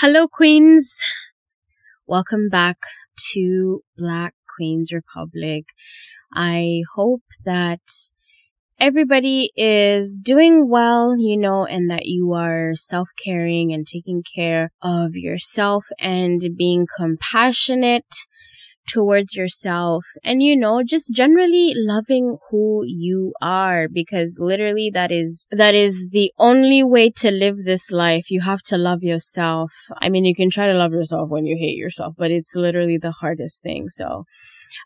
Hello, Queens. Welcome back to Black Queens Republic. I hope that everybody is doing well, you know, and that you are self-caring and taking care of yourself and being compassionate towards yourself and you know just generally loving who you are because literally that is that is the only way to live this life you have to love yourself i mean you can try to love yourself when you hate yourself but it's literally the hardest thing so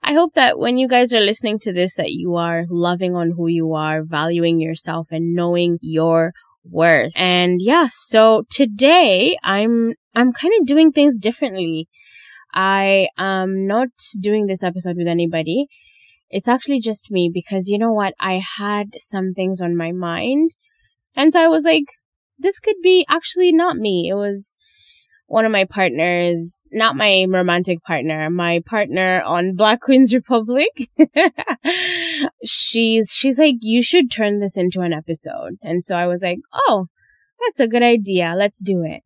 I hope that when you guys are listening to this that you are loving on who you are, valuing yourself and knowing your worth. And yeah, so today I'm I'm kind of doing things differently. I am not doing this episode with anybody. It's actually just me because you know what? I had some things on my mind. And so I was like, this could be actually not me. It was one of my partners, not my romantic partner, my partner on Black Queens Republic. she's, she's like, you should turn this into an episode. And so I was like, oh, that's a good idea. Let's do it.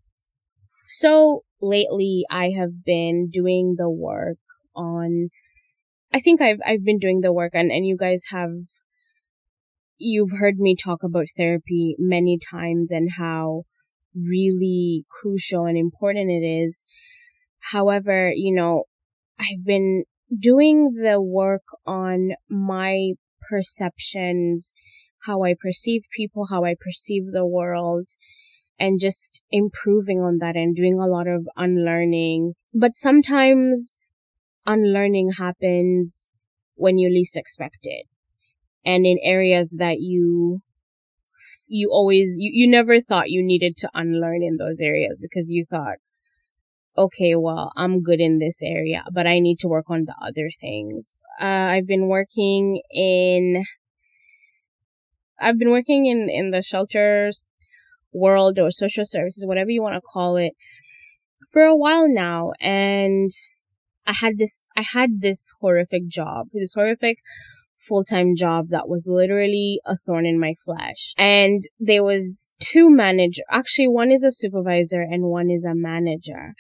So lately I have been doing the work on I think I've I've been doing the work and, and you guys have you've heard me talk about therapy many times and how really crucial and important it is. However, you know, I've been doing the work on my perceptions, how I perceive people, how I perceive the world, and just improving on that and doing a lot of unlearning. But sometimes unlearning happens when you least expect it and in areas that you you always you, you never thought you needed to unlearn in those areas because you thought okay well i'm good in this area but i need to work on the other things uh, i've been working in i've been working in in the shelters world or social services, whatever you want to call it, for a while now. And I had this, I had this horrific job, this horrific full-time job that was literally a thorn in my flesh. And there was two manager, actually one is a supervisor and one is a manager.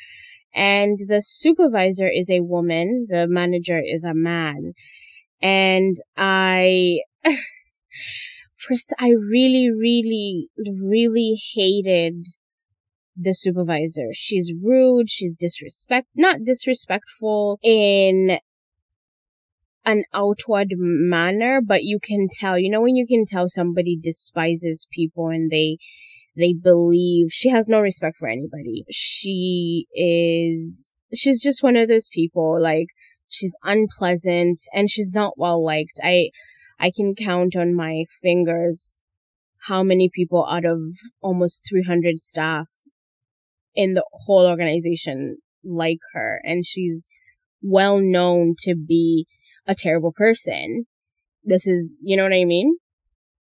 And the supervisor is a woman, the manager is a man. And I, first, I really, really, really hated the supervisor. She's rude. She's disrespect, not disrespectful in an outward manner, but you can tell, you know, when you can tell somebody despises people and they, they believe she has no respect for anybody. She is, she's just one of those people, like, she's unpleasant and she's not well liked. I, I can count on my fingers how many people out of almost 300 staff in the whole organization like her. And she's well known to be a terrible person. This is, you know what I mean?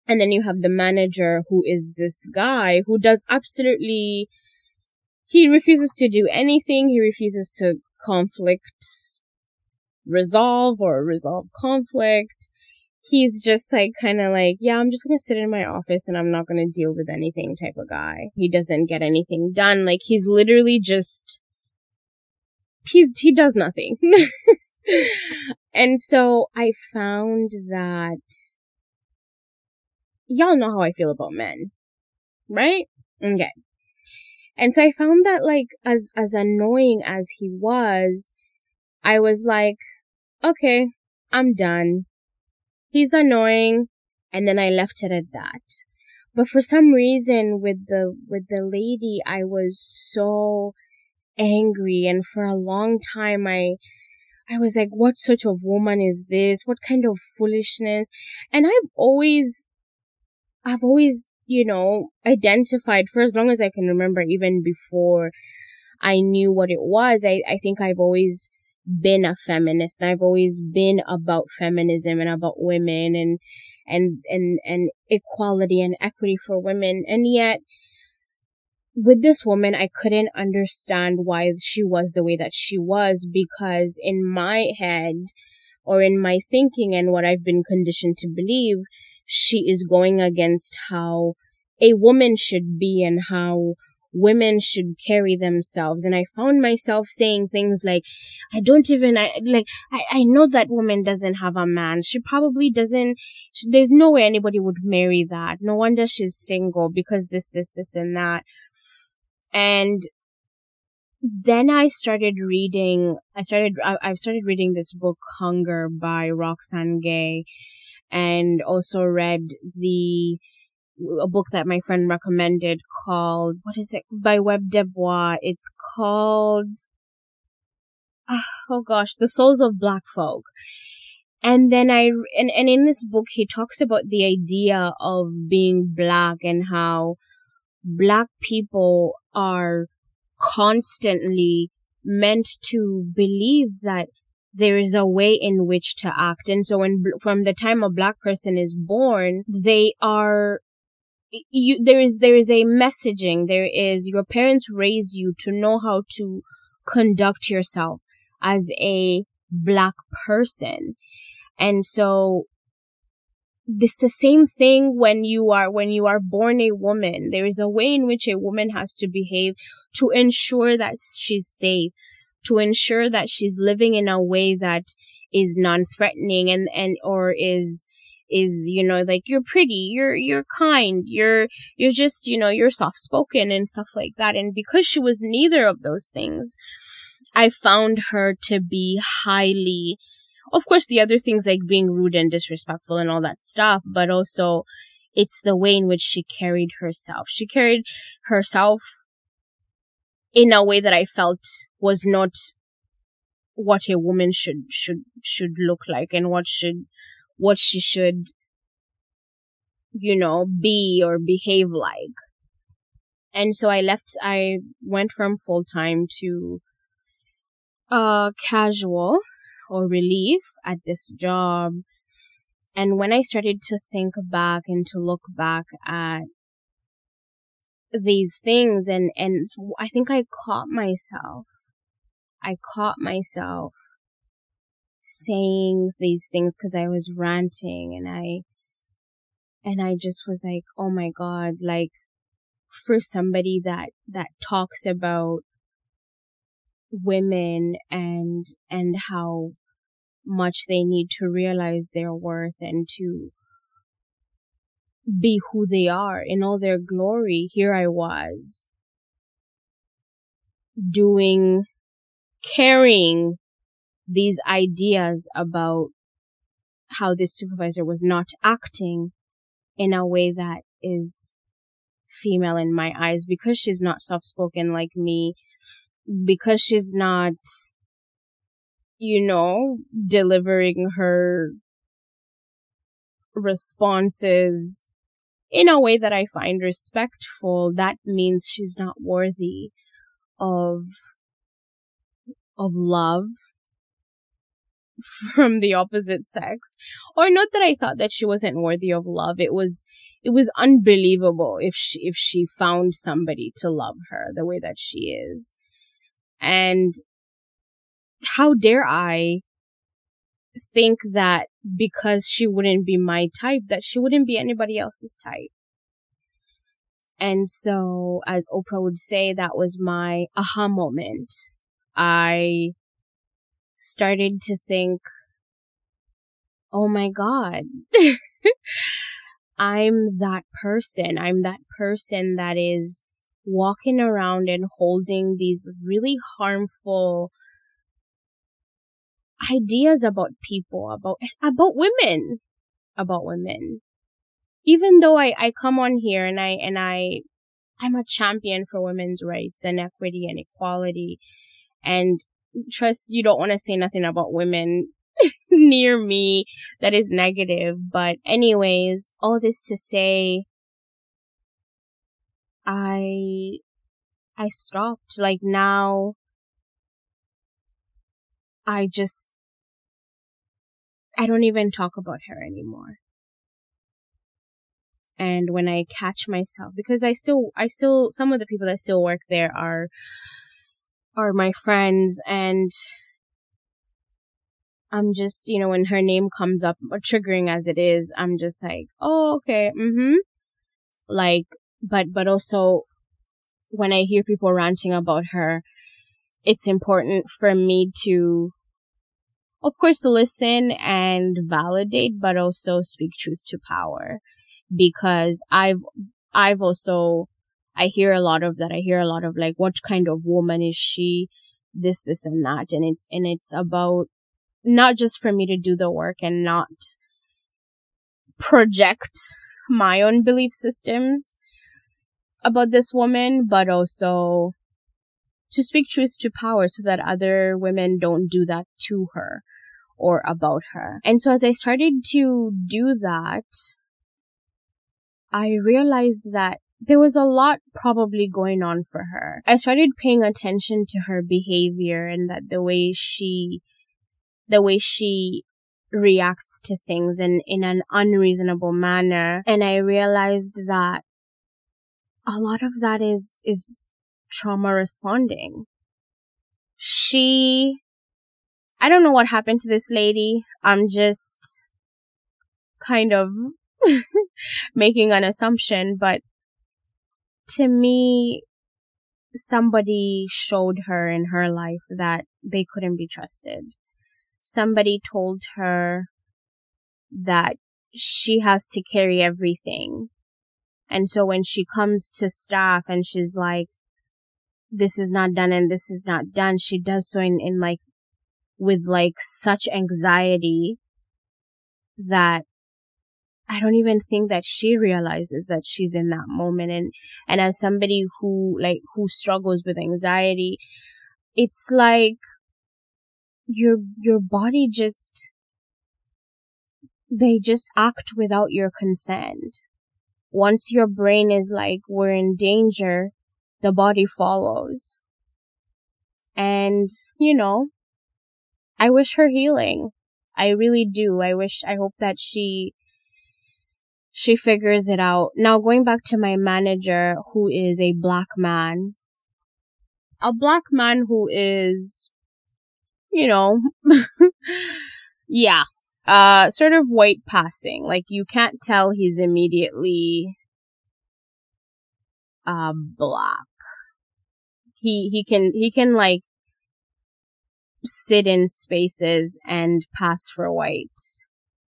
And then you have the manager who is this guy who does absolutely, he refuses to do anything. He refuses to conflict resolve or resolve conflict he's just like kind of like, yeah, I'm just going to sit in my office and I'm not going to deal with anything type of guy. He doesn't get anything done. Like he's literally just, he's, he does nothing. and so I found that y'all know how I feel about men, right? Okay. And so I found that like as, as annoying as he was, I was like, okay, I'm done he's annoying. And then I left it at that. But for some reason with the, with the lady, I was so angry. And for a long time, I, I was like, what sort of woman is this? What kind of foolishness? And I've always, I've always, you know, identified for as long as I can remember, even before I knew what it was. I, I think I've always been a feminist and I've always been about feminism and about women and, and, and, and equality and equity for women. And yet, with this woman, I couldn't understand why she was the way that she was because in my head or in my thinking and what I've been conditioned to believe, she is going against how a woman should be and how women should carry themselves. And I found myself saying things like, I don't even, I, like, I, I know that woman doesn't have a man. She probably doesn't, she, there's no way anybody would marry that. No wonder she's single because this, this, this and that. And then I started reading, I started, I, I started reading this book, Hunger by Roxane Gay, and also read the, a book that my friend recommended called, what is it, by Web Du Bois. It's called, ah, oh gosh, The Souls of Black Folk. And then I, and, and in this book, he talks about the idea of being black and how black people are constantly meant to believe that there is a way in which to act. And so when, from the time a black person is born, they are you there is there is a messaging. There is your parents raise you to know how to conduct yourself as a black person. And so this the same thing when you are when you are born a woman. There is a way in which a woman has to behave to ensure that she's safe to ensure that she's living in a way that is non-threatening and and or is is, you know, like you're pretty, you're, you're kind, you're, you're just, you know, you're soft spoken and stuff like that. And because she was neither of those things, I found her to be highly, of course, the other things like being rude and disrespectful and all that stuff, but also it's the way in which she carried herself. She carried herself in a way that I felt was not what a woman should should should look like and what should what she should, you know, be or behave like. And so I left, I went from full time to, uh, casual or relief at this job. And when I started to think back and to look back at these things and, and I think I caught myself. I caught myself saying these things because I was ranting and I, and I just was like, oh my God, like for somebody that, that talks about women and, and how much they need to realize their worth and to be who they are in all their glory. Here I was doing, carrying these ideas about how this supervisor was not acting in a way that is female in my eyes because she's not soft spoken like me, because she's not, you know, delivering her responses in a way that I find respectful, that means she's not worthy of, of love from the opposite sex. Or not that I thought that she wasn't worthy of love. It was, it was unbelievable if she, if she found somebody to love her the way that she is. And how dare I think that because she wouldn't be my type, that she wouldn't be anybody else's type. And so, as Oprah would say, that was my aha moment. I started to think, oh my God, I'm that person. I'm that person that is walking around and holding these really harmful ideas about people, about, about women, about women. Even though I, I come on here and I, and I, I'm a champion for women's rights and equity and equality. And trust you don't want to say nothing about women near me that is negative. But anyways, all this to say, I, I stopped. Like now, I just, I don't even talk about her anymore. And when I catch myself, because I still, I still, some of the people that still work there are, are my friends and I'm just, you know, when her name comes up, triggering as it is, I'm just like, oh, okay, mm-hmm. Like, but, but also when I hear people ranting about her, it's important for me to, of course, listen and validate, but also speak truth to power because I've, I've also, I hear a lot of that. I hear a lot of like, what kind of woman is she? This, this and that. And it's, and it's about not just for me to do the work and not project my own belief systems about this woman, but also to speak truth to power so that other women don't do that to her or about her. And so as I started to do that, I realized that there was a lot probably going on for her. I started paying attention to her behavior and that the way she, the way she reacts to things in, in an unreasonable manner. And I realized that a lot of that is, is trauma responding. She, I don't know what happened to this lady. I'm just kind of making an assumption, but to me, somebody showed her in her life that they couldn't be trusted. Somebody told her that she has to carry everything. And so when she comes to staff and she's like, this is not done and this is not done, she does so in, in like, with like such anxiety that I don't even think that she realizes that she's in that moment. And, and as somebody who like, who struggles with anxiety, it's like your, your body just, they just act without your consent. Once your brain is like, we're in danger, the body follows. And, you know, I wish her healing. I really do. I wish, I hope that she, she figures it out. Now going back to my manager who is a black man. A black man who is, you know, yeah, uh, sort of white passing. Like you can't tell he's immediately, uh, black. He, he can, he can like sit in spaces and pass for white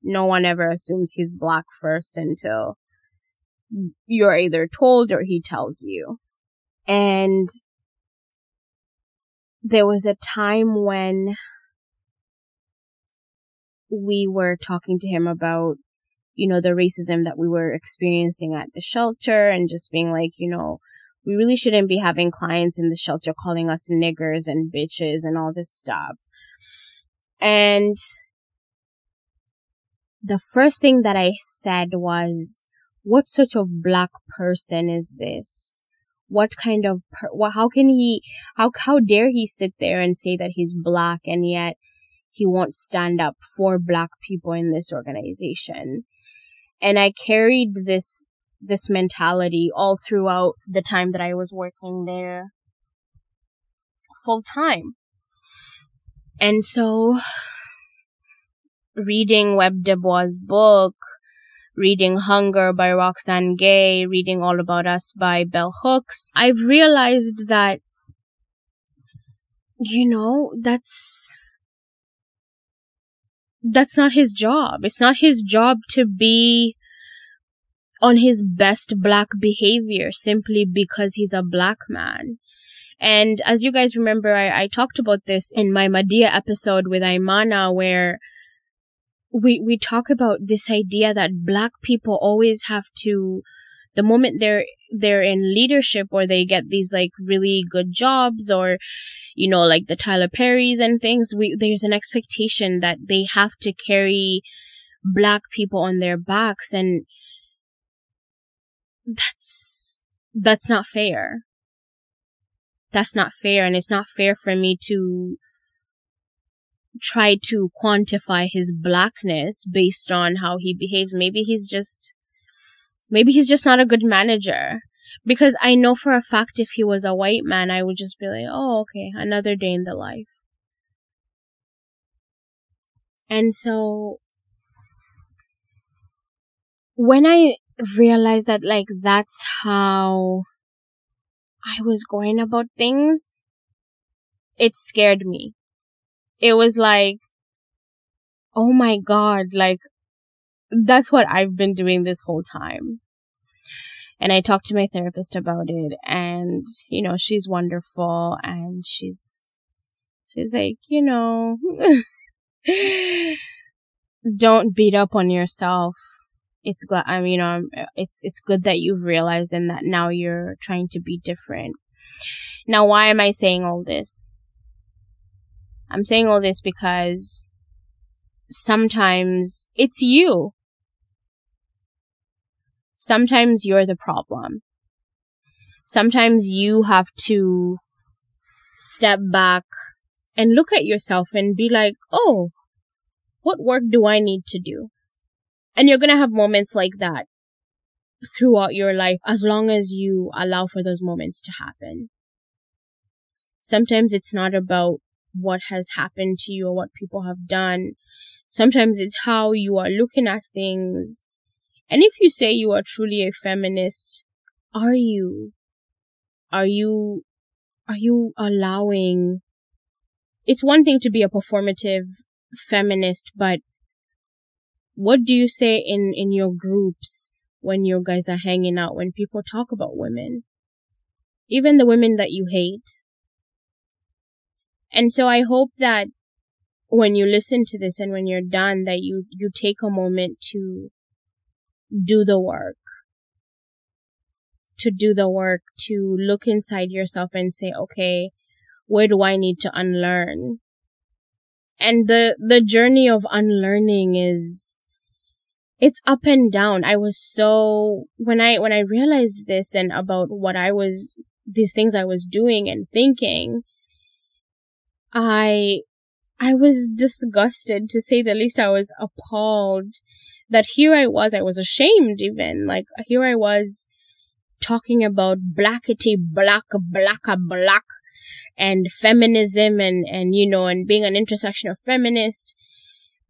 no one ever assumes he's black first until you're either told or he tells you. And there was a time when we were talking to him about, you know, the racism that we were experiencing at the shelter and just being like, you know, we really shouldn't be having clients in the shelter calling us niggers and bitches and all this stuff. And the first thing that I said was, what sort of black person is this? What kind of, per- well, how can he, how, how dare he sit there and say that he's black and yet he won't stand up for black people in this organization? And I carried this, this mentality all throughout the time that I was working there full time. And so reading Webb Du Bois' book, reading Hunger by Roxane Gay, reading All About Us by Bell Hooks, I've realized that, you know, that's, that's not his job. It's not his job to be on his best black behavior simply because he's a black man. And as you guys remember, I, I talked about this in my Madea episode with Aimana where we we talk about this idea that black people always have to the moment they're they're in leadership or they get these like really good jobs or you know like the Tyler Perrys and things we there's an expectation that they have to carry black people on their backs and that's that's not fair. That's not fair and it's not fair for me to try to quantify his blackness based on how he behaves. Maybe he's just, maybe he's just not a good manager. Because I know for a fact if he was a white man, I would just be like, oh, okay, another day in the life. And so, when I realized that, like, that's how I was going about things, it scared me. It was like, oh my God, like, that's what I've been doing this whole time. And I talked to my therapist about it and, you know, she's wonderful and she's, she's like, you know, don't beat up on yourself. It's glad, I mean, you know, it's, it's good that you've realized and that now you're trying to be different. Now, why am I saying all this? I'm saying all this because sometimes it's you. Sometimes you're the problem. Sometimes you have to step back and look at yourself and be like, oh, what work do I need to do? And you're going to have moments like that throughout your life as long as you allow for those moments to happen. Sometimes it's not about what has happened to you or what people have done. Sometimes it's how you are looking at things. And if you say you are truly a feminist, are you? Are you, are you allowing? It's one thing to be a performative feminist, but what do you say in, in your groups when you guys are hanging out, when people talk about women? Even the women that you hate. And so I hope that when you listen to this and when you're done, that you, you take a moment to do the work. To do the work, to look inside yourself and say, okay, where do I need to unlearn? And the, the journey of unlearning is, it's up and down. I was so, when I, when I realized this and about what I was, these things I was doing and thinking, I, I was disgusted to say the least. I was appalled that here I was, I was ashamed even, like here I was talking about blackity black, blacka black and feminism and, and, you know, and being an intersection of feminist.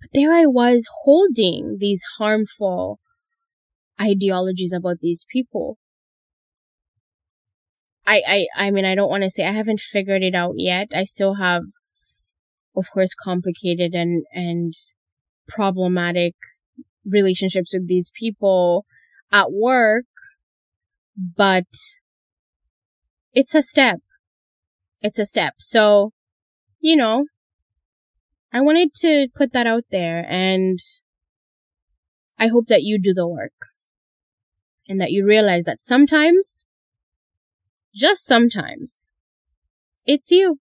But there I was holding these harmful ideologies about these people. I, I, I mean, I don't want to say I haven't figured it out yet. I still have, of course, complicated and, and problematic relationships with these people at work, but it's a step. It's a step. So, you know, I wanted to put that out there and I hope that you do the work and that you realize that sometimes, just sometimes, it's you.